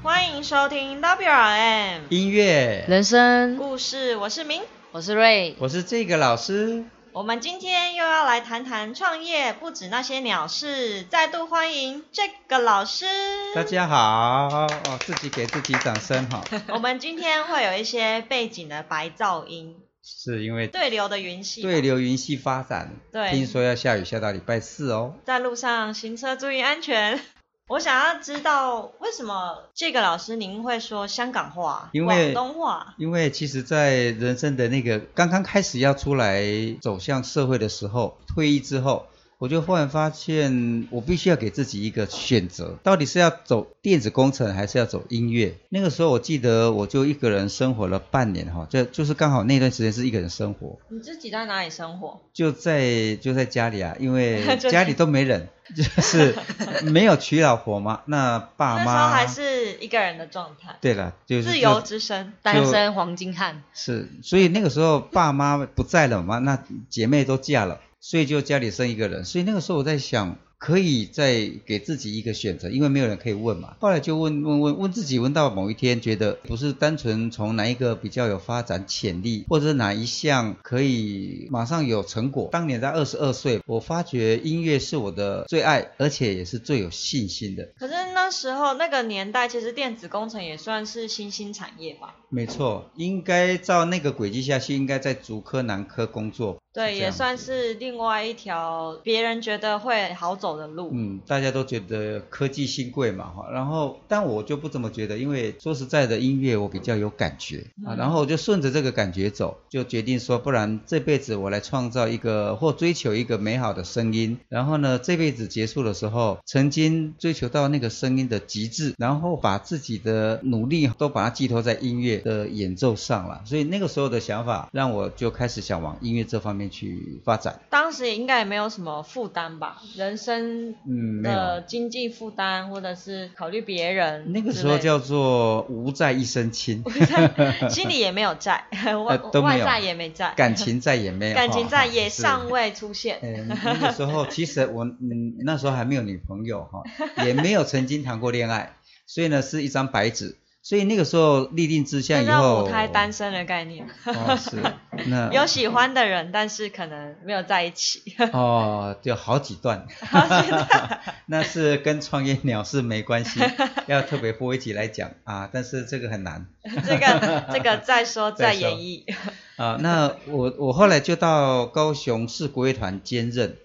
欢迎收听 WRM 音乐，人生，故事，我是明。我是瑞，我是这个老师。我们今天又要来谈谈创业，不止那些鸟事。再度欢迎这个老师。大家好，哦，自己给自己掌声哈。我们今天会有一些背景的白噪音，是因为对流的云系。对流云系发展，对，听说要下雨下到礼拜四哦。在路上行车注意安全。我想要知道为什么这个老师您会说香港话、广东话？因为其实，在人生的那个刚刚开始要出来走向社会的时候，退役之后。我就忽然发现，我必须要给自己一个选择，到底是要走电子工程，还是要走音乐？那个时候我记得，我就一个人生活了半年哈，就就是刚好那段时间是一个人生活。你自己在哪里生活？就在就在家里啊，因为 家里都没人，就是 没有娶老婆嘛。那爸妈那时候还是一个人的状态。对了，就是自由之身，单身黄金汉。是，所以那个时候爸妈不在了嘛，那姐妹都嫁了。所以就家里生一个人，所以那个时候我在想，可以再给自己一个选择，因为没有人可以问嘛。后来就问问问问自己，问到某一天，觉得不是单纯从哪一个比较有发展潜力，或者哪一项可以马上有成果。当年在二十二岁，我发觉音乐是我的最爱，而且也是最有信心的。可是那时候那个年代，其实电子工程也算是新兴产业吧？没错，应该照那个轨迹下去，应该在主科、南科工作。对，也算是另外一条别人觉得会好走的路。嗯，大家都觉得科技新贵嘛，哈。然后，但我就不这么觉得，因为说实在的，音乐我比较有感觉啊。然后我就顺着这个感觉走，就决定说，不然这辈子我来创造一个或追求一个美好的声音。然后呢，这辈子结束的时候，曾经追求到那个声音的极致，然后把自己的努力都把它寄托在音乐的演奏上了。所以那个时候的想法，让我就开始想往音乐这方面。去发展，当时也应该也没有什么负担吧，人生的经济负担，或者是考虑别人。那个时候叫做无债一身轻，心里也没有债，外外债也没债，感情债也没有，感情债也尚未出现。那个时候 其实我嗯那时候还没有女朋友哈，也没有曾经谈过恋爱，所以呢是一张白纸。所以那个时候立定志向以后，母胎单身的概念。哦，是那 有喜欢的人，但是可能没有在一起。哦，就好几段。那是跟创业鸟是没关系，要特别播一集来讲啊。但是这个很难。这个这个再说再演绎。啊，那我我后来就到高雄市国乐团兼任。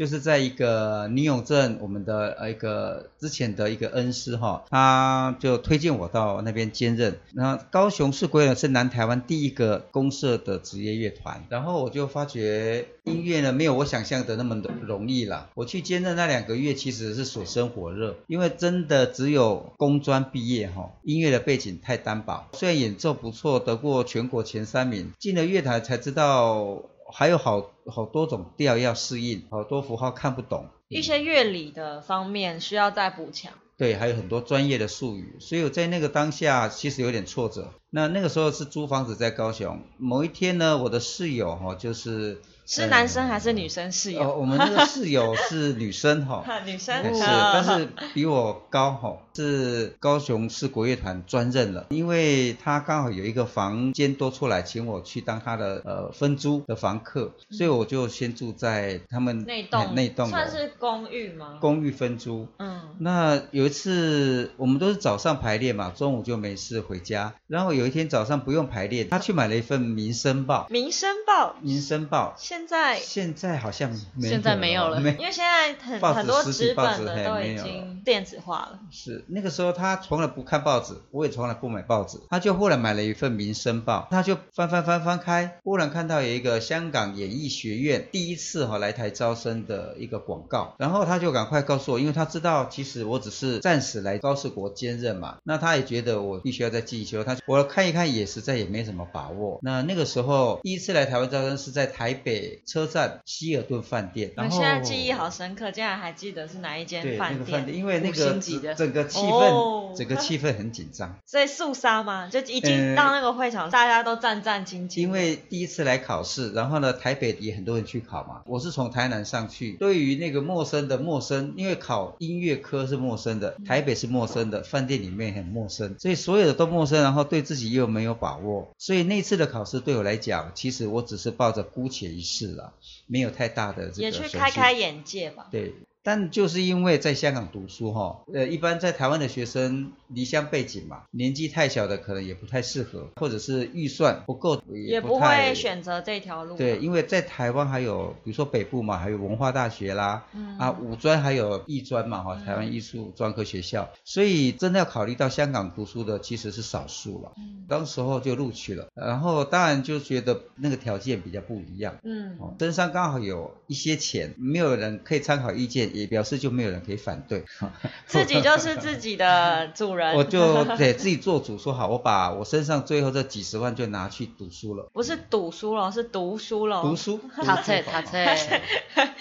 就是在一个尼永镇，我们的呃一个之前的一个恩师哈，他就推荐我到那边兼任。那高雄市国乐是南台湾第一个公社的职业乐团，然后我就发觉音乐呢没有我想象的那么的容易了。我去兼任那两个月其实是水深火热，因为真的只有工专毕业哈，音乐的背景太单薄。虽然演奏不错，得过全国前三名，进了乐坛才知道。还有好好多种调要适应，好多符号看不懂，一些乐理的方面需要再补强。对，还有很多专业的术语，所以我在那个当下其实有点挫折。那那个时候是租房子在高雄，某一天呢，我的室友哈就是。是男生还是女生室友？我们那个室友是女生哈，女生是，但是比我高哈，是高雄市国乐团专任了，因为他刚好有一个房间多出来，请我去当他的呃分租的房客，所以我就先住在他们那栋那栋算是公寓吗？公寓分租，嗯，那有一次我们都是早上排练嘛，中午就没事回家，然后有一天早上不用排练，他去买了一份《民生报》，《民生报》，《民生报》现现在现在好像没现在没有了，因为现在很很多纸本的都已经电子化了。是那个时候他从来不看报纸，我也从来不买报纸，他就忽然买了一份《民生报》，他就翻翻翻翻开，忽然看到有一个香港演艺学院第一次哈来台招生的一个广告，然后他就赶快告诉我，因为他知道其实我只是暂时来高士国兼任嘛，那他也觉得我必须要再进修，他我看一看也实在也没什么把握。那那个时候第一次来台湾招生是在台北。北车站希尔顿饭店。然后现在记忆好深刻，竟然还记得是哪一间饭店。饭店，因为那个整个气氛，整个气氛很紧张。所以肃杀嘛，就已经到那个会场，大家都战战兢兢。因为第一次来考试，然后呢，台北也很多人去考嘛。我是从台南上去，对于那个陌生的陌生，因为考音乐科是陌生的，台北是陌生的，饭店里面很陌生，所以所有的都陌生，然后对自己又没有把握，所以那次的考试对我来讲，其实我只是抱着姑且一试了，没有太大的这个。也去开开眼界吧。对。但就是因为在香港读书哈，呃，一般在台湾的学生离乡背景嘛，年纪太小的可能也不太适合，或者是预算不够，也不会选择这条路。对，因为在台湾还有，比如说北部嘛，还有文化大学啦，啊，五专还有艺专嘛，哈，台湾艺术专科学校，所以真的要考虑到香港读书的其实是少数了。嗯，当时候就录取了，然后当然就觉得那个条件比较不一样。嗯，登山刚好有一些钱，没有人可以参考意见。也表示就没有人可以反对，自己就是自己的主人。我就得自己做主，说好，我把我身上最后这几十万就拿去读书了。不是赌书了，是读书了。读书，他册他册。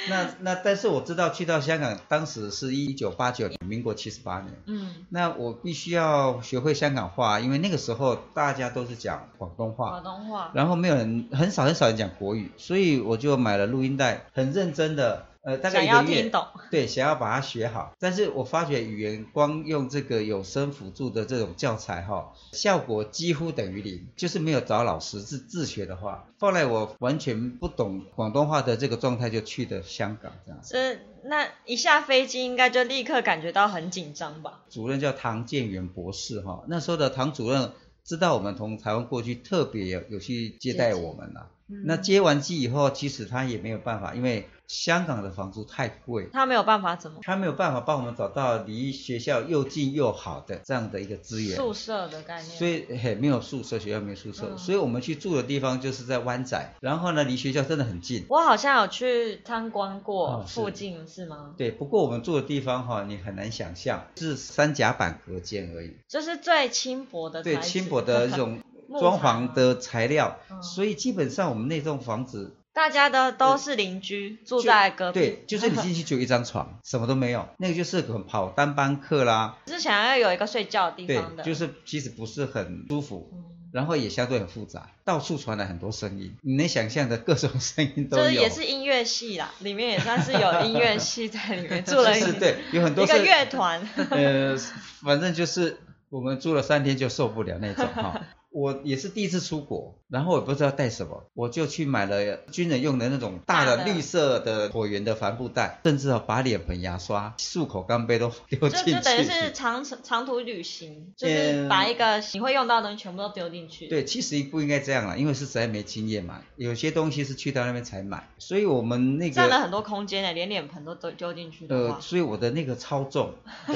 那那但是我知道去到香港，当时是一九八九年，民国七十八年。嗯。那我必须要学会香港话，因为那个时候大家都是讲广东话。广东话。然后没有人，很少很少人讲国语，所以我就买了录音带，很认真的。呃，大概一个月，对，想要把它学好，但是我发觉语言光用这个有声辅助的这种教材哈，效果几乎等于零，就是没有找老师自自学的话，后来我完全不懂广东话的这个状态就去的香港这样。是，那一下飞机应该就立刻感觉到很紧张吧？主任叫唐建元博士哈，那时候的唐主任知道我们从台湾过去，特别有有去接待我们了。那接完机以后，其实他也没有办法，因为香港的房租太贵，他没有办法怎么？他没有办法帮我们找到离学校又近又好的这样的一个资源。宿舍的概念。所以嘿，没有宿舍，学校没有宿舍，所以我们去住的地方就是在湾仔，然后呢，离学校真的很近。我好像有去参观过附近，是吗？对，不过我们住的地方哈，你很难想象，是三甲板隔间而已。这是最轻薄的。对，轻薄的这种。装潢的材料，所以基本上我们那栋房子，大家的都是邻居，住在隔壁。对，就是你进去就一张床，什么都没有，那个就是跑单班课啦。是想要有一个睡觉的地方的。对，就是其实不是很舒服，然后也相对很复杂，到处传来很多声音，你能想象的各种声音都有。就是也是音乐系啦，里面也算是有音乐系在里面 住了。是，对，有很多一个乐团。呃，反正就是我们住了三天就受不了那种哈。我也是第一次出国，然后我不知道带什么，我就去买了军人用的那种大的绿色的椭圆的帆布袋，甚至把脸盆、牙刷、漱口干杯都丢进去。就等于是长长途旅行，就是把一个你会用到的东西全部都丢进去。对，其实不应该这样了，因为是实在没经验嘛。有些东西是去到那边才买，所以我们那个占了很多空间呢，连脸盆都都丢进去。呃，所以我的那个超重。我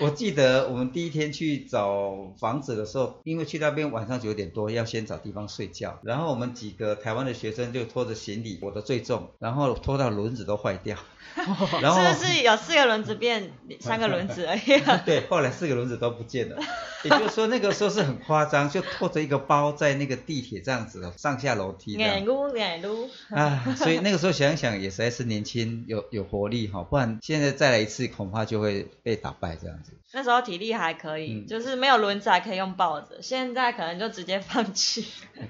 我记得我们第一天去找房子的时候，因为去那边。晚上九点多要先找地方睡觉，然后我们几个台湾的学生就拖着行李，我的最重，然后拖到轮子都坏掉。然后是不是有四个轮子变三个轮子而已？对，后来四个轮子都不见了。也就是说那个时候是很夸张，就拖着一个包在那个地铁这样子上下楼梯。矮路矮路。啊，所以那个时候想想也实在是年轻有有活力哈，不然现在再来一次恐怕就会被打败这样子。那时候体力还可以，就是没有轮子还可以用抱着，现在可能就直接放弃，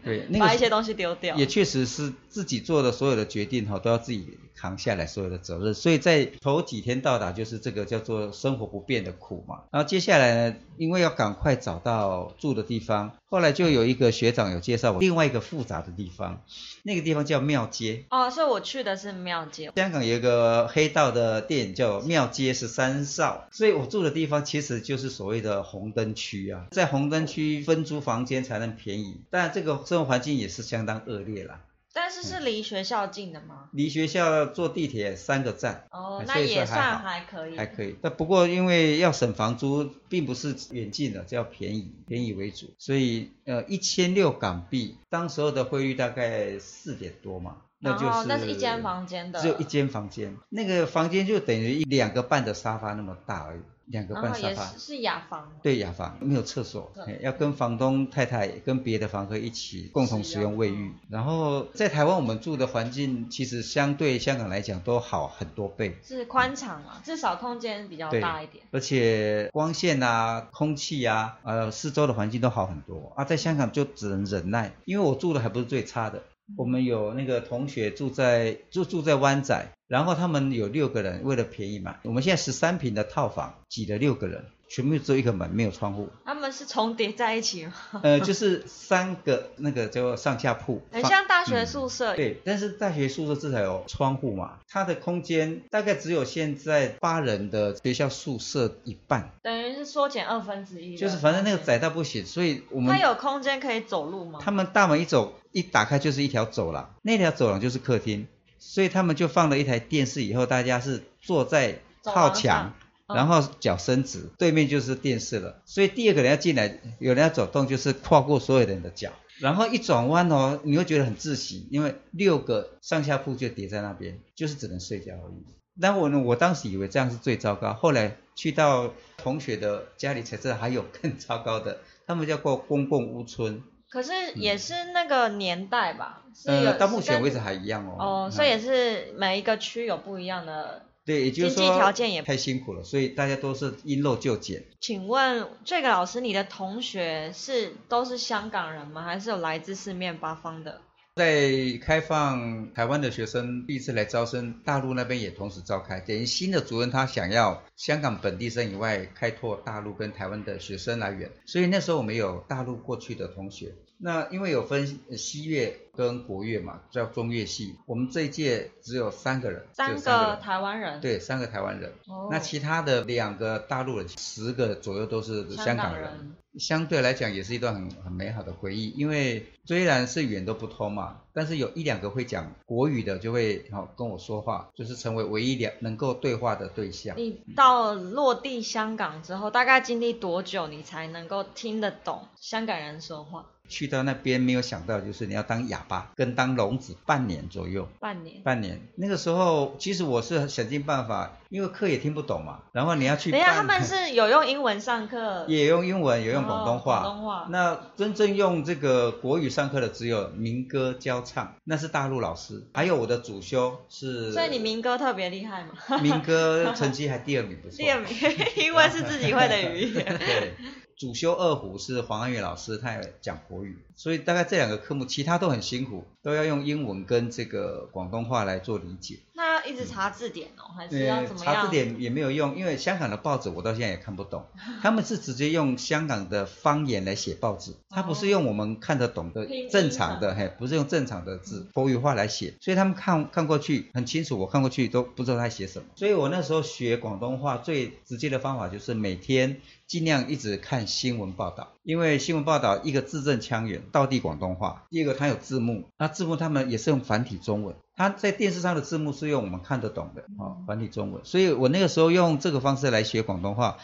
对，把一些东西丢掉。也确实是自己做的所有的决定哈，都要自己扛下来所有的责任。所以在头几天到达就是这个叫做生活不变的苦嘛。然后接下来呢，因为要赶快找到住的地方，后来就有一个学长有介绍我另外一个复杂的地方，那个地方叫庙街。哦，所以我去的是庙街。香港有一个黑道的电影叫《庙街十三少》，所以我住的地方。其实就是所谓的红灯区啊，在红灯区分租房间才能便宜，但这个生活环境也是相当恶劣啦。但是是离学校近的吗？离学校坐地铁三个站。哦，那也算还可以。还可以，但不过因为要省房租，并不是远近的，就要便宜，便宜为主。所以呃，一千六港币，当时候的汇率大概四点多嘛。那就是然后那是一间房间的，只有一间房间，那个房间就等于一两个半的沙发那么大而已，两个半沙发。是是雅房，对雅房没有厕所要跟房东太太跟别的房客一起共同使用卫浴。然后在台湾我们住的环境其实相对香港来讲都好很多倍，是宽敞啊，至少空间比较大一点。而且光线啊、空气啊、呃四周的环境都好很多啊。在香港就只能忍耐，因为我住的还不是最差的。我们有那个同学住在就住在湾仔，然后他们有六个人，为了便宜嘛，我们现在十三平的套房挤了六个人，全部只有一个门，没有窗户。他们是重叠在一起吗？呃，就是三个那个叫上下铺，很像大学宿舍。对，但是大学宿舍至少有窗户嘛，它的空间大概只有现在八人的学校宿舍一半，等于是缩减二分之一。就是反正那个。窄到不行，所以我们它有空间可以走路吗？他们大门一走一打开就是一条走廊，那条走廊就是客厅，所以他们就放了一台电视，以后大家是坐在靠墙。然后脚伸直，对面就是电视了。所以第二个人要进来，有人要走动，就是跨过所有人的脚，然后一转弯哦，你会觉得很窒息，因为六个上下铺就叠在那边，就是只能睡觉而已。但我呢，我当时以为这样是最糟糕，后来去到同学的家里才知道还有更糟糕的，他们叫过公共屋村，可是也是那个年代吧？是到目前为止是还一样哦。哦，嗯所以也是每一个区有不一样的。对，也就是经济说条件也太辛苦了，所以大家都是因陋就简。请问这个老师，你的同学是都是香港人吗？还是有来自四面八方的？在开放台湾的学生第一次来招生，大陆那边也同时召开，等于新的主任他想要香港本地生以外，开拓大陆跟台湾的学生来源，所以那时候我们有大陆过去的同学。那因为有分西乐跟国乐嘛，叫中乐系，我们这一届只有三个人，三个台湾人。对，三个台湾人。哦，那其他的两个大陆人，十个左右都是香香港人。港人。相对来讲也是一段很很美好的回忆，因为虽然是语言都不通嘛，但是有一两个会讲国语的就会好、跟我说话，就是成为唯一两能够对话的对象。你到落地香港之后，大概经历多久你才能够听得懂香港人说话？去到那边没有想到，就是你要当哑巴跟当聋子半年左右。半年。半年，那个时候其实我是想尽办法，因为课也听不懂嘛，然后你要去等一下，他们是 有用英文上课，也用英文，也用广东话。哦广东话。那真正用这个国语上课的只有民歌教唱，那是大陆老师。还有我的主修是，所以你民歌特别厉害嘛？民歌 成绩还第二名，不错。第二名，因为是自己会的语言。对，主修二胡是黄安宇老师，他也讲国语，所以大概这两个科目，其他都很辛苦，都要用英文跟这个广东话来做理解。那要一直查字典哦，还是要呃怎么样？查字典也没有用，因为香港的报纸我到现在也看不懂，他们是直接用香港的方言来写报纸，他不是用我们看得懂的正常的，嘿，不是用正常的字国语话来写，所以他们看看过去很清楚，我看过去都不知道他写什么。所以我那时候学广东话最直接的方法就是每天尽量一直看新闻报道，因为新闻报道一个字正腔圆，道地广东话，第二个它有字幕，那字幕他们也是用繁体中文。它在电视上的字幕是用我们看得懂的，哦，繁体中文，所以我那个时候用这个方式来学广东话，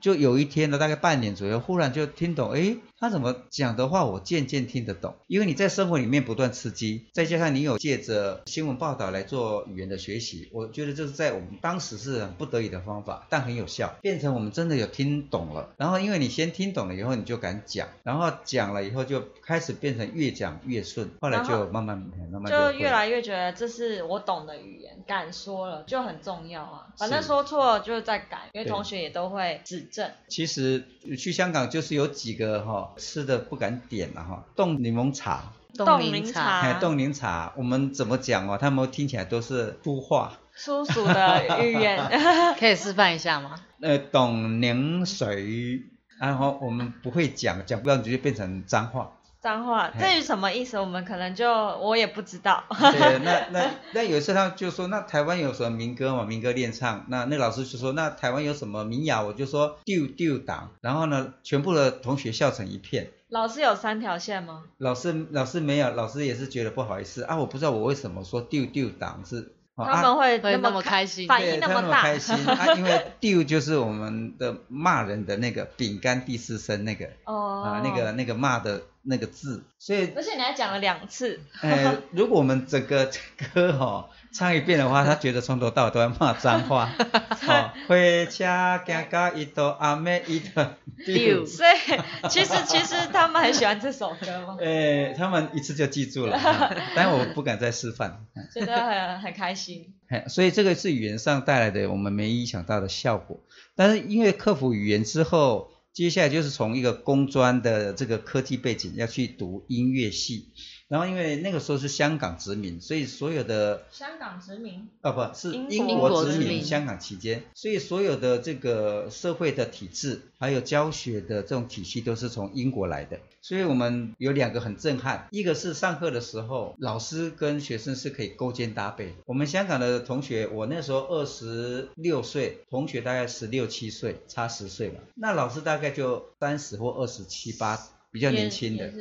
就有一天呢，大概半年左右，忽然就听懂，诶，他怎么讲的话，我渐渐听得懂，因为你在生活里面不断刺激，再加上你有借着新闻报道来做语言的学习，我觉得这是在我们当时是很不得已的方法，但很有效，变成我们真的有听懂了。然后因为你先听懂了以后，你就敢讲，然后讲了以后就开始变成越讲越顺，后来就慢慢慢慢就会越来越觉得这是我懂的语言，敢说了就很重要啊。反正说错了就在改，因为同学也都会指正。其实去香港就是有几个哈、吃的不敢点了、哈，冻柠檬茶，冻柠柠茶。哎冻柠茶，我们怎么讲哦？他们听起来都是粗话，粗俗的语言，可以示范一下吗？呃，冻柠水，然后我们不会讲，讲不了就变成脏话。脏话，嘿至于什么意思，我们可能就我也不知道。对，那那那有一次他就说，那台湾有什么民歌嘛？民歌练唱，那那老师就说，那台湾有什么民谣？我就说丢丢党，然后呢，全部的同学笑成一片。老师有三条线吗？老师老师没有，老师也是觉得不好意思啊，我不知道我为什么说丢丢党是哦他们会会那么么开心。反对那么应那么大，开心。啊，因为 dew 就是我们的骂人的那个饼干第四声那个哦。啊，那个那个骂的那个字，所以而且你还讲了两次，呃，如果我们整个歌哈、唱一遍的话，他觉得从头到尾都在骂脏话。哦，回家行到一道阿妹一道丢。所以其实其实他们很喜欢这首歌吗？呃，他们一次就记住了，哈 但我不敢再示范。觉得很很开心。嘿所以这个是语言上带来的我们没意想到的效果。但是因为克服语言之后，接下来就是从一个工专的这个科技背景要去读音乐系，然后因为那个时候是香港殖民，所以所有的香港殖民，啊，不是英英国国殖民香港期间，所以所有的这个社会的体制，还有教学的这种体系都是从英国来的。所以我们有两个很震撼，一个是上课的时候，老师跟学生是可以勾肩搭背。我们香港的同学，我那时候二十六岁，同学大概十六七岁，差十岁吧。那老师大概就三十或二十七八，比较年轻的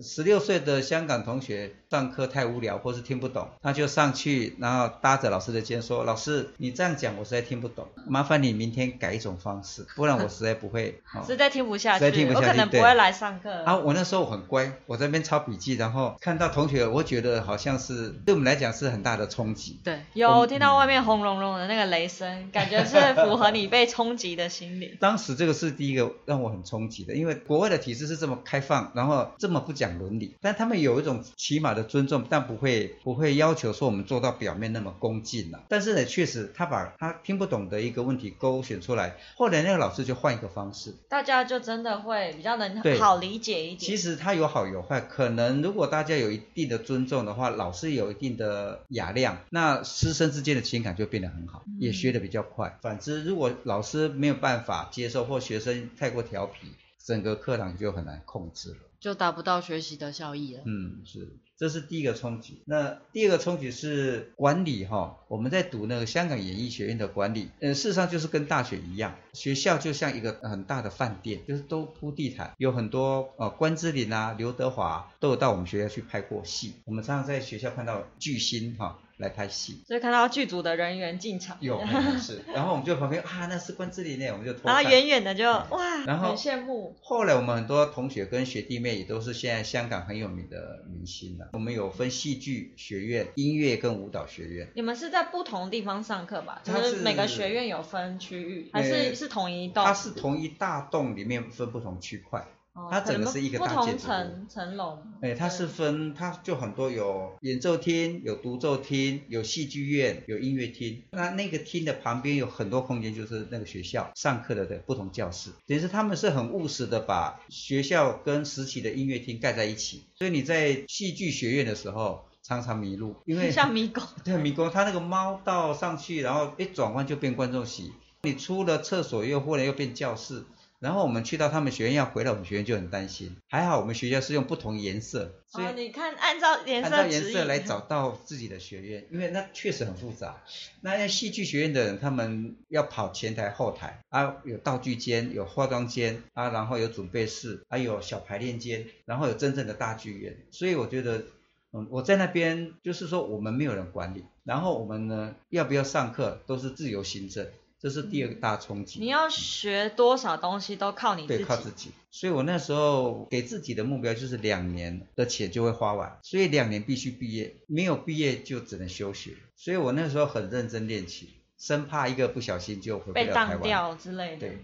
十六岁的香港同学上课太无聊或是听不懂，他就上去，然后搭着老师的肩说：“老师，你这样讲我实在听不懂，麻烦你明天改一种方式，不然我实在不会。哦实在听不下去，实在听不下去我可能不会来上课。啊，我那时候很乖，我在那边抄笔记，然后看到同学，我觉得好像是对我们来讲是很大的冲击。对，有听到外面轰隆隆的那个雷声，感觉是符合你被冲击的心理。当时这个是第一个让我很冲击的，因为国外的体制是这么开放，然后这么不讲伦理，但他们有一种起码的尊重，但不会不会要求说我们做到表面那么恭敬了、但是呢，确实他把他听不懂的一个问题勾选出来，后来那个老师就换一个方式。大家就真的会比较能好理解一点。其实它有好有坏，可能如果大家有一定的尊重的话，老师有一定的雅量，那师生之间的情感就变得很好，也学得比较快。反之，如果老师没有办法接受，或学生太过调皮，整个课堂就很难控制了。就达不到学习的效益了。嗯，是，这是第一个冲击。那第二个冲击是管理哈，我们在读那个香港演艺学院的管理，呃，事实上就是跟大学一样，学校就像一个很大的饭店，就是都铺地毯，有很多呃关之琳啊、刘德华都有到我们学校去拍过戏。我们常常在学校看到巨星哈来拍戏。所以看到剧组的人员进场，有是，然后我们就旁边啊，那是关之琳呢，我们就偷然后。远远的就哇，然后很羡慕。后来我们很多同学跟学弟妹也都是现在香港很有名的明星了。我们有分戏剧学院、音乐跟舞蹈学院。你们是在不同地方上课吧？就是是每个学院有分区域，还是呃是同一栋？它是同一大栋里面分不同区块。哦它整个是一个大建筑层层楼。哎，它是分，它就很多有演奏厅、有独奏厅、有戏剧院、有音乐厅。那那个厅的旁边有很多空间，就是那个学校上课的的不同教室。等于是他们是很务实的把学校跟实体的音乐厅盖在一起。所以你在戏剧学院的时候常常迷路，因为像迷宫。对，迷宫，它那个猫到上去，然后一转弯就变观众席，你出了厕所又忽然又变教室，然后我们去到他们学院要回来，我们学院就很担心。还好我们学校是用不同颜色，所以哦，你看，按照颜色按照颜色来找到自己的学院，因为那确实很复杂。那些戏剧学院的人，他们要跑前台后台啊，有道具间，有化妆间啊，然后有准备室，还有小排练间，然后有真正的大剧院。所以我觉得，嗯，我在那边就是说我们没有人管理，然后我们呢要不要上课都是自由行政，这是第二个大冲击。你要学多少东西都靠你自己对，己。靠自己。所以我那时候给自己的目标就是两年的钱就会花完，所以两年必须毕业，没有毕业就只能休学。所以我那时候很认真练琴，生怕一个不小心就回不被了台湾。当掉之类的。对，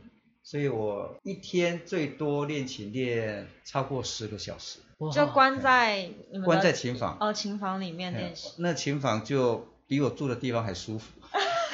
所以我一天最多练琴练超过十个小时，就关在你们关在琴房。哦琴房里面练习。那琴房就比我住的地方还舒服。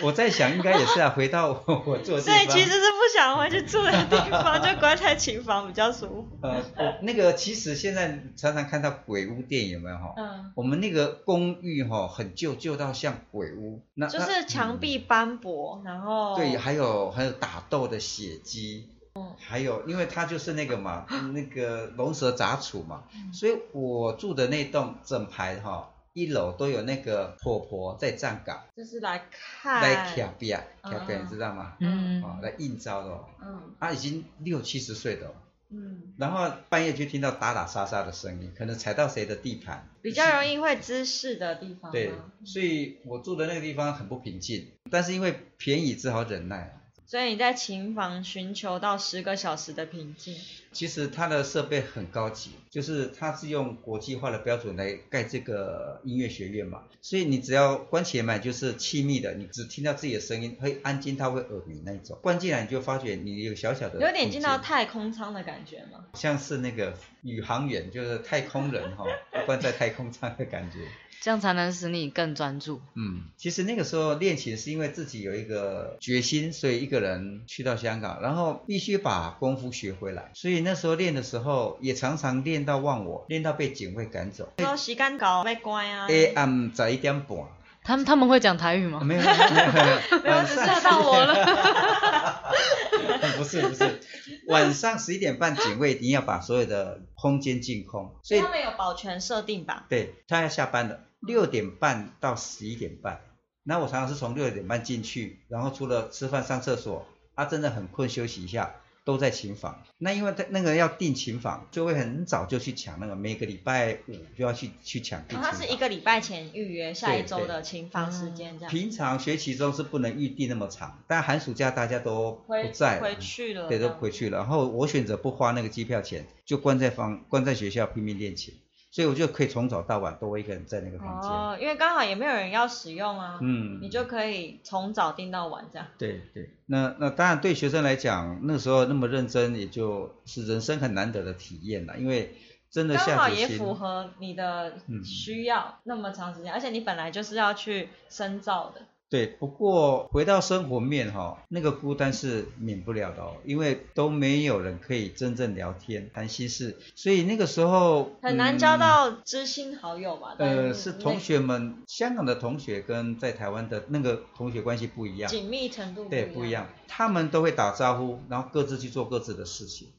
我在想，应该也是啊，回到我我住的地所方。以其实是不想回去住的地方，就关在琴房比较舒服。呃，我那个其实现在常常看到鬼屋电影有没有哈？嗯，我们那个公寓哈很旧，旧到像鬼屋。那就是墙壁斑驳，然后对，还有还有打斗的血迹，哦还有因为它就是那个嘛，那个龙蛇杂处嘛，嗯所以我住的那栋整排哈一楼都有那个婆婆在站岗，就是来看。来卡边卡边，嗯你知道吗？嗯。哦，来应招的哦，嗯。她已经六七十岁的哦，嗯，然后半夜就听到打打杀杀的声音，可能踩到谁的地盘，比较容易会滋事的地方。对，所以我住的那个地方很不平静，但是因为便宜，只好忍耐。所以你在琴房寻求到十个小时的平静。其实它的设备很高级，就是它是用国际化的标准来盖这个音乐学院嘛，所以你只要关起门就是气密的，你只听到自己的声音，会安静，它会耳鸣那种。关进来你就发觉你有小小的，有点进到太空舱的感觉吗？像是那个宇航员，就是太空人哈，关在太空舱的感觉。这样才能使你更专注。嗯，其实那个时候练琴是因为自己有一个决心，所以一个人去到香港，然后必须把功夫学回来。所以那时候练的时候，也常常练到忘我，练到被警卫赶走。说时间到，要关啊。哎，暗十一点半。他们他们会讲台语吗？没有，没有，没有，吓到我了。不是不是，晚上十一点半，警卫一定要把所有的空间净空。所以他们有保全设定吧？对，他要下班了。六点半到十一点半，那我常常是从六点半进去，然后除了吃饭上厕所，啊真的很困休息一下，都在琴房。那因为他那个要订琴房，就会很早就去抢那个，每个礼拜五就要去去抢订。他是一个礼拜前预约下一周的琴房时间这样。平常学期中是不能预定那么长，但寒暑假大家都不在，回去了，对，都回去了。然后我选择不花那个机票钱，就关在房关在学校拼命练琴。所以我就可以从早到晚都我一个人在那个房间。哦，因为刚好也没有人要使用啊。嗯。你就可以从早订到晚这样。对对，那那当然对学生来讲，那时候那么认真，也就是人生很难得的体验了，因为真的下刚好也符合你的需要，那么长时间，而且你本来就是要去深造的。对，不过回到生活面哈，那个孤单是免不了的哦，因为都没有人可以真正聊天谈心事，所以那个时候很难交到知心好友吧？呃，是同学们，香港的同学跟在台湾的那个同学关系不一样，紧密程度对不一样，他们都会打招呼，然后各自去做各自的事情，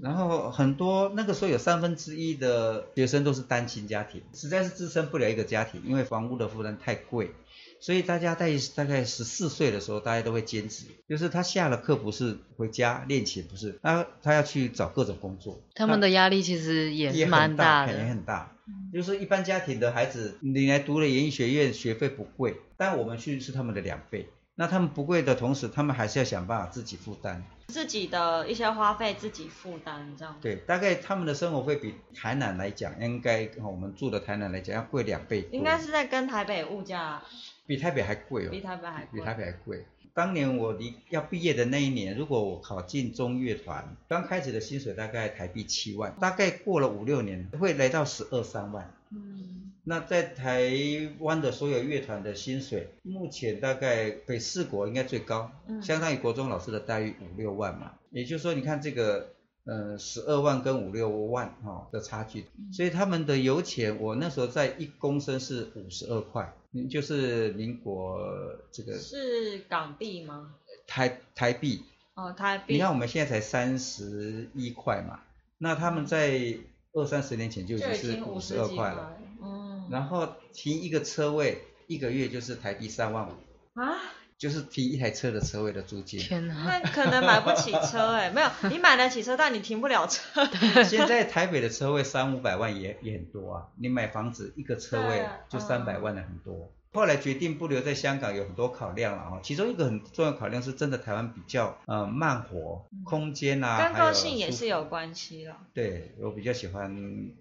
然后很多那个时候有三分之一的学生都是单亲家庭，实在是支撑不了一个家庭，因为房屋的负担太贵。所以大家在大概十四岁的时候，大家都会兼职，就是他下了课不是回家练琴，不是，他他要去找各种工作。他们的压力其实也蛮大的，也很大。就是一般家庭的孩子，你来读了演艺学院，学费不贵，但我们去是他们的两倍。那他们不贵的同时，他们还是要想办法自己负担，自己的一些花费自己负担这样。对，大概他们的生活费比台南来讲，应该我们住的台南来讲要贵两倍。应该是在跟台北物价。比台北还贵哦，比台北还贵，比台北还贵。当年我离要毕业的那一年，如果我考进中乐团，刚开始的薪水大概台币七万，大概过了五六年会来到十二三万。嗯，那在台湾的所有乐团的薪水，目前大概北四国应该最高，相当于国中老师的待遇五六万嘛。也就是说，你看这个。呃，十二万跟五六万哈的差距，所以他们的油钱，我那时候在一公升是五十二块，就是民国这个是港币吗？台台币哦，台币。你看我们现在才三十一块嘛，那他们在二三十年前就已经是五十二块了，嗯，然后停一个车位一个月就是台币三万五啊。就是提一台车的车位的租金，天哪！那可能买不起车哎，没有，你买得起车，但你停不了车。现在台北的车位三五百万也也很多啊，你买房子一个车位就三百万的很多。后来决定不留在香港有很多考量了啊，其中一个很重要考量是真的台湾比较呃慢活，空间啊，跟个性也是有关系了。对我比较喜欢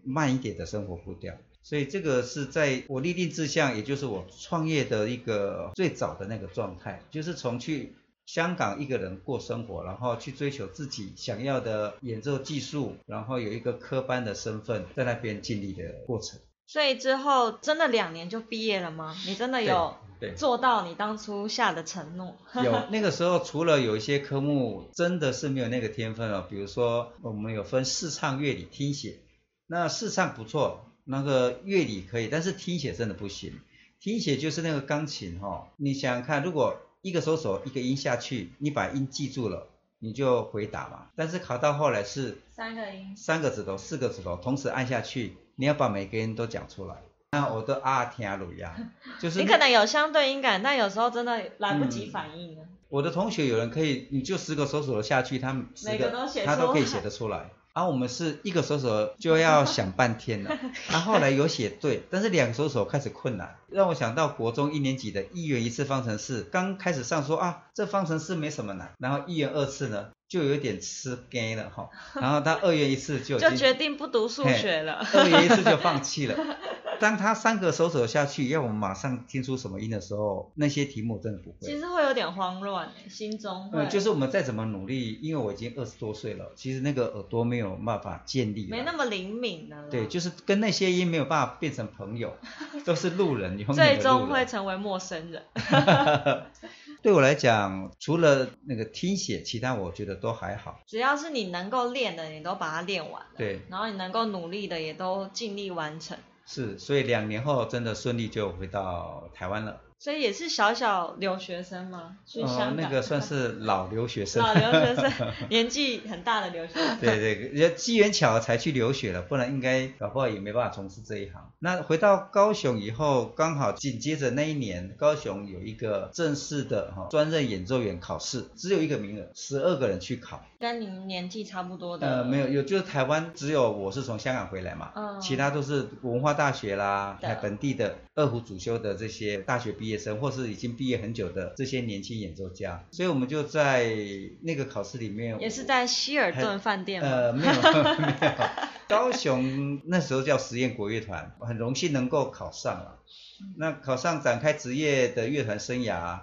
慢一点的生活步调。所以这个是在我立定志向，也就是我创业的一个最早的那个状态，就是从去香港一个人过生活，然后去追求自己想要的演奏技术，然后有一个科班的身份在那边尽力的过程。所以之后真的两年就毕业了吗？你真的有做到你当初下的承诺？有，那个时候除了有一些科目真的是没有那个天分了，比如说我们有分视唱、乐理、听写，那视唱不错。那个乐理可以，但是听写真的不行。听写就是那个钢琴哈，你想想看，如果一个手手一个音下去，你把音记住了，你就回答嘛。但是考到后来是三个音，三个指头，四个指头同时按下去，你要把每个音都讲出来。那我都啊听啊鲁呀，就是你可能有相对音感，但有时候真的来不及反应我的同学有人可以，你就十个手手的下去，他每个都写他都可以写得出来。然后我们是一个手手就要想半天了，他 后后来有写对，但是两个手手开始困难，让我想到国中一年级的一元一次方程式，刚开始上说啊，这方程式没什么难，然后一元二次呢就有点吃干了哈，然后他二月一次就就决定不读数学了。二月一次就放弃了。当他三个手手下去，要我们马上听出什么音的时候，那些题目真的不会。其实会有点慌乱，心中会。嗯，就是我们再怎么努力，因为我已经二十多岁了，其实那个耳朵没有办法建立了，没那么灵敏了。对，就是跟那些音没有办法变成朋友，都是路人，永远的最终会成为陌生人。对我来讲，除了那个听写，其他我觉得都还好。只要是你能够练的，你都把它练完了。对，然后你能够努力的，也都尽力完成。是，所以两年后真的顺利就回到台湾了。所以也是小小留学生吗？去香呃，港、那个算是老留学生。老留学生，年纪很大的留学生。对对，也机缘巧合才去留学了，不然应该搞不好也没办法从事这一行。那回到高雄以后，刚好紧接着那一年，高雄有一个正式的哈专任演奏员考试，只有一个名额，十二个人去考。跟您年纪差不多的。呃，没有，有就是台湾只有我是从香港回来嘛，嗯其他都是文化大学啦，本地的二胡主修的这些大学毕业生，或是已经毕业很久的这些年轻演奏家，所以我们就在那个考试里面，也是在希尔顿饭店吗？呃，没有没有，高雄那时候叫实验国乐团，很荣幸能够考上了。那考上展开职业的乐团生涯，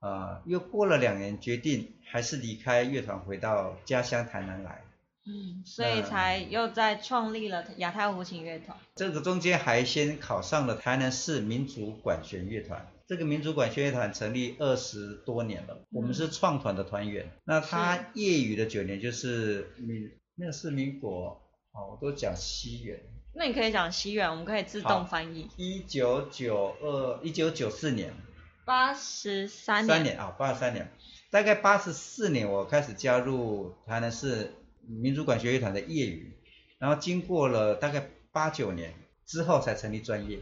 呃，又过了两年，决定还是离开乐团，回到家乡台南来。嗯，所以才又再创立了亚太胡琴乐团。这个中间还先考上了台南市民族管弦乐团。这个民族管弦乐团成立二十多年了，我们是创团的团员。那他业余的九年就是民，那个是民国，哦，我都讲西元，那你可以讲西元，我们可以自动翻译。一九九二一九九四年，八十三年三年啊，八十三年，大概八十四年我开始加入台南市民族管弦乐团的业余，然后经过了大概八九年之后才成立专业。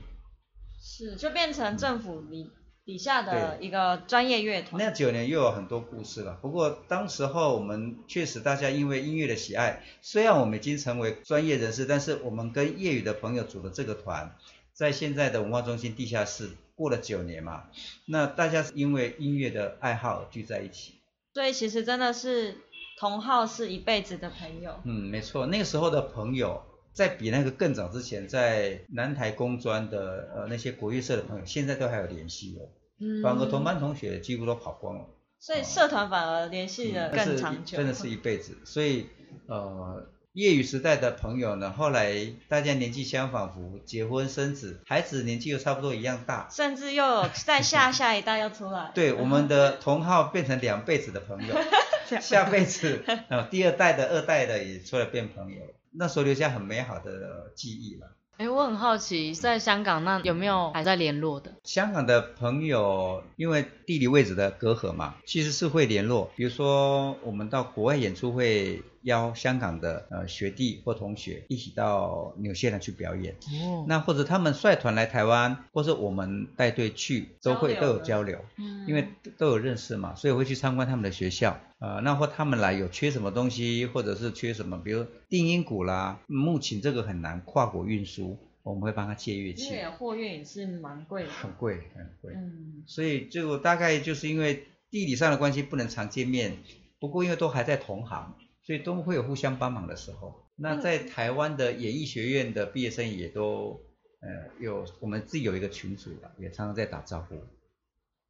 是，就变成政府底底下的一个专业乐团。那九年又有很多故事了。不过当时候我们确实大家因为音乐的喜爱，虽然我们已经成为专业人士，但是我们跟业余的朋友组的这个团，在现在的文化中心地下室过了九年嘛，那大家是因为音乐的爱好聚在一起。所以其实真的是同好是一辈子的朋友。嗯，没错，那个时候的朋友。在比那个更早之前，在南台工专的呃那些国乐社的朋友，现在都还有联系哦。嗯，反而同班同学几乎都跑光了。所以社团反而联系的更长久。真的是一辈子。所以呃，业余时代的朋友呢，后来大家年纪相仿佛，结婚生子，孩子年纪又差不多一样大。甚至又有在下 下一代又出来。对，我们的同号变成两辈子的朋友，下辈子呃第二代的、二代的也出来变朋友，那时候留下很美好的记忆了。哎，我很好奇，在香港那有没有还在联络的？香港的朋友，因为地理位置的隔阂嘛，其实是会联络。比如说，我们到国外演出会邀香港的呃学弟或同学一起到纽西兰去表演。哦，那或者他们率团来台湾，或者我们带队去，都会都有交流。嗯，因为都有认识嘛，所以会去参观他们的学校。呃，那或他们来有缺什么东西，或者是缺什么，比如定音鼓啦，木琴这个很难跨国运输，我们会帮他借乐器，因为货运也是蛮贵的。很贵很贵。嗯，所以就大概就是因为地理上的关系不能常见面，不过因为都还在同行，所以都会有互相帮忙的时候。那在台湾的演艺学院的毕业生也都呃有我们自己有一个群组了，也常常在打招呼。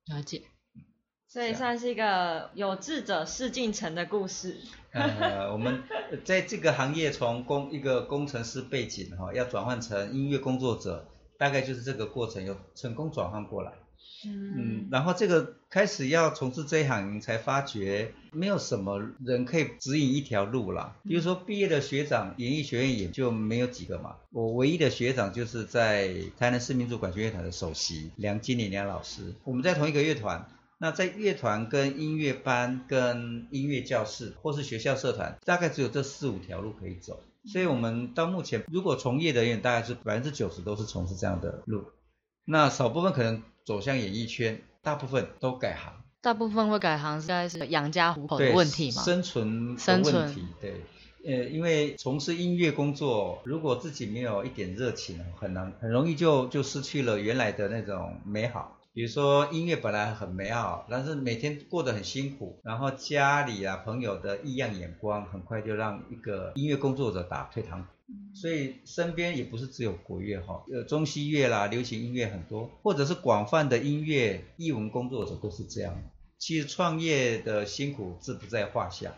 了解。所以算是一个有志者事竟成的故事。呃，我们在这个行业从工一个工程师背景哈、要转换成音乐工作者，大概就是这个过程有成功转换过来。嗯，然后这个开始要从事这一行，才发觉没有什么人可以指引一条路啦。比如说毕业的学长，演艺学院也就没有几个嘛。我唯一的学长就是在台南市民族管弦乐团的首席梁经理梁老师，我们在同一个乐团。那在乐团、跟音乐班、跟音乐教室或是学校社团，大概只有这四五条路可以走。所以我们到目前，如果从业的人大概是百分之九十都是从事这样的路，那少部分可能走向演艺圈，大部分都改行。大部分会改行，应该是养家糊口的问题嘛。生存的生存问题，对。呃，因为从事音乐工作，如果自己没有一点热情，很难很容易就就失去了原来的那种美好。比如说音乐本来很美好，但是每天过得很辛苦，然后家里啊朋友的异样眼光，很快就让一个音乐工作者打退堂鼓。所以身边也不是只有国乐哈，呃中西乐啦、流行音乐很多，或者是广泛的音乐艺文工作者都是这样。其实创业的辛苦自不在话下，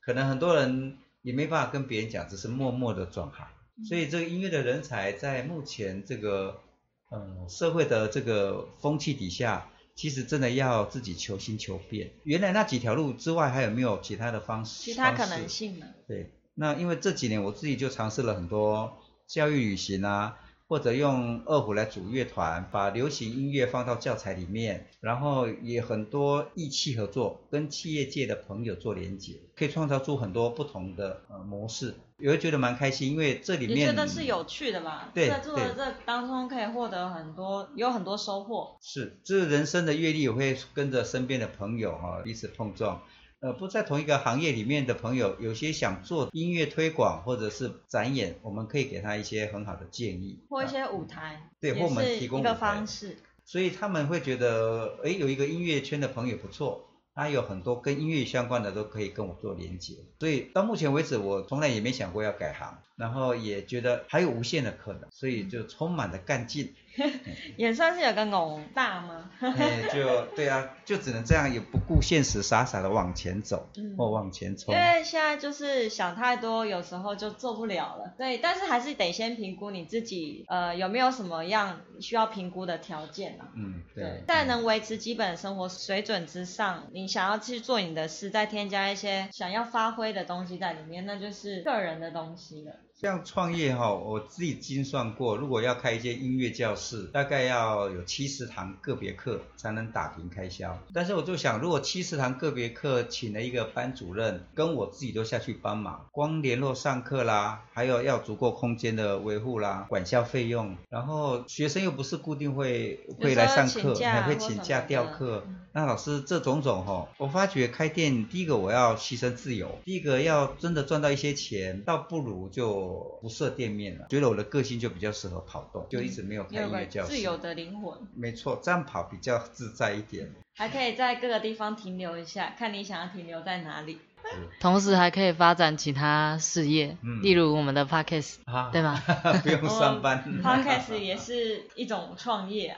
可能很多人也没办法跟别人讲，只是默默的转行。所以这个音乐的人才在目前这个。呃，社会的这个风气底下，其实真的要自己求新求变。原来那几条路之外，还有没有其他的方式？其他可能性呢？对，那因为这几年我自己就尝试了很多教育旅行啊。或者用二胡来组乐团，把流行音乐放到教材里面，然后也很多义气合作，跟企业界的朋友做连接，可以创造出很多不同的呃模式，也会觉得蛮开心，因为这里面觉得是有趣的嘛，对，在做的这当中可以获得很多，有很多收获。是，这人生的阅历也会跟着身边的朋友哈彼此碰撞。呃，不在同一个行业里面的朋友，有些想做音乐推广或者是展演，我们可以给他一些很好的建议，或一些舞台，对，或我们提供一个方式，所以他们会觉得，哎，有一个音乐圈的朋友不错，他有很多跟音乐相关的都可以跟我做连接，所以到目前为止，我从来也没想过要改行，然后也觉得还有无限的可能，所以就充满了干劲。也算是有个勇大吗？哎，就对啊，就只能这样，也不顾现实，傻傻的往前走，或往前冲。因为现在就是想太多，有时候就做不了了。对，但是还是得先评估你自己，呃，有没有什么样需要评估的条件啊？嗯，对。在能维持基本生活水准之上，你想要去做你的事，再添加一些想要发挥的东西在里面，那就是个人的东西了。像创业哈，我自己精算过，如果要开一间音乐教室，大概要有七十堂个别课才能打平开销。但是我就想，如果七十堂个别课请了一个班主任，跟我自己都下去帮忙，光联络上课啦，还有要足够空间的维护啦，管校费用，然后学生又不是固定会会来上课，还会请假调课。那老师这种种哈，我发觉开店第一个我要牺牲自由，第一个要真的赚到一些钱，倒不如就不设店面了。觉得我的个性就比较适合跑动，就一直没有开音乐教室。自由的灵魂。没错，这样跑比较自在一点。还可以在各个地方停留一下，看你想要停留在哪里。同时还可以发展其他事业，例如我们的 podcast，对吗？不用上班。podcast 也是一种创业。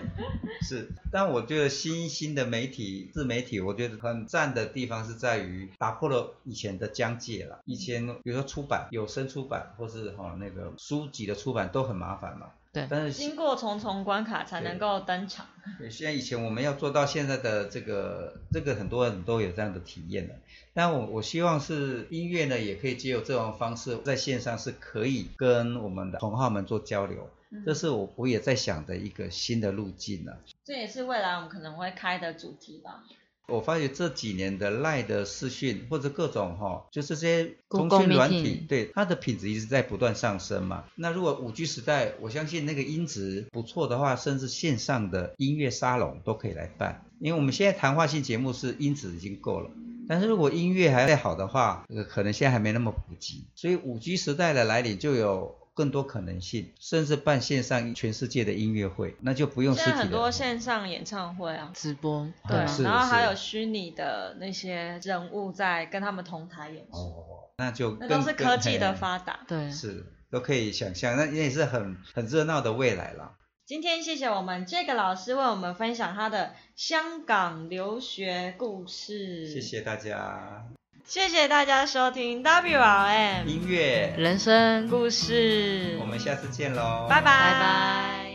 是，但我觉得新兴的媒体、自媒体，我觉得很赞的地方是在于打破了以前的疆界了。以前比如说出版、有声出版或是哈那个书籍的出版都很麻烦嘛。对，但是经过重重关卡才能够登场。对，现在以前我们要做到现在的这个，这个很多人都有这样的体验的。但我我希望是音乐呢，也可以借由这种方式，在线上是可以跟我们的同好们做交流。这是我我也在想的一个新的路径呢。这也是未来我们可能会开的主题吧。我发觉这几年的赖的视讯或者各种哈，就是这些通讯软体，对它的品质一直在不断上升嘛。那如果五 G 时代，我相信那个音质不错的话，甚至线上的音乐沙龙都可以来办。因为我们现在谈话性节目是音质已经够了，但是如果音乐还再好的话，呃，可能现在还没那么普及。所以五 G 时代的来临就有。更多可能性，甚至办线上全世界的音乐会，那就不用实体现在很多线上演唱会啊，直播，对，然后还有虚拟的那些人物在跟他们同台演出，哦，那就那都是科技的发达，对，是都可以想象，那也是很很热闹的未来了。今天谢谢我们这个老师为我们分享他的香港留学故事，谢谢大家。谢谢大家收听 WRM 音乐。人生。故事，我们下次见喽，拜拜。拜拜。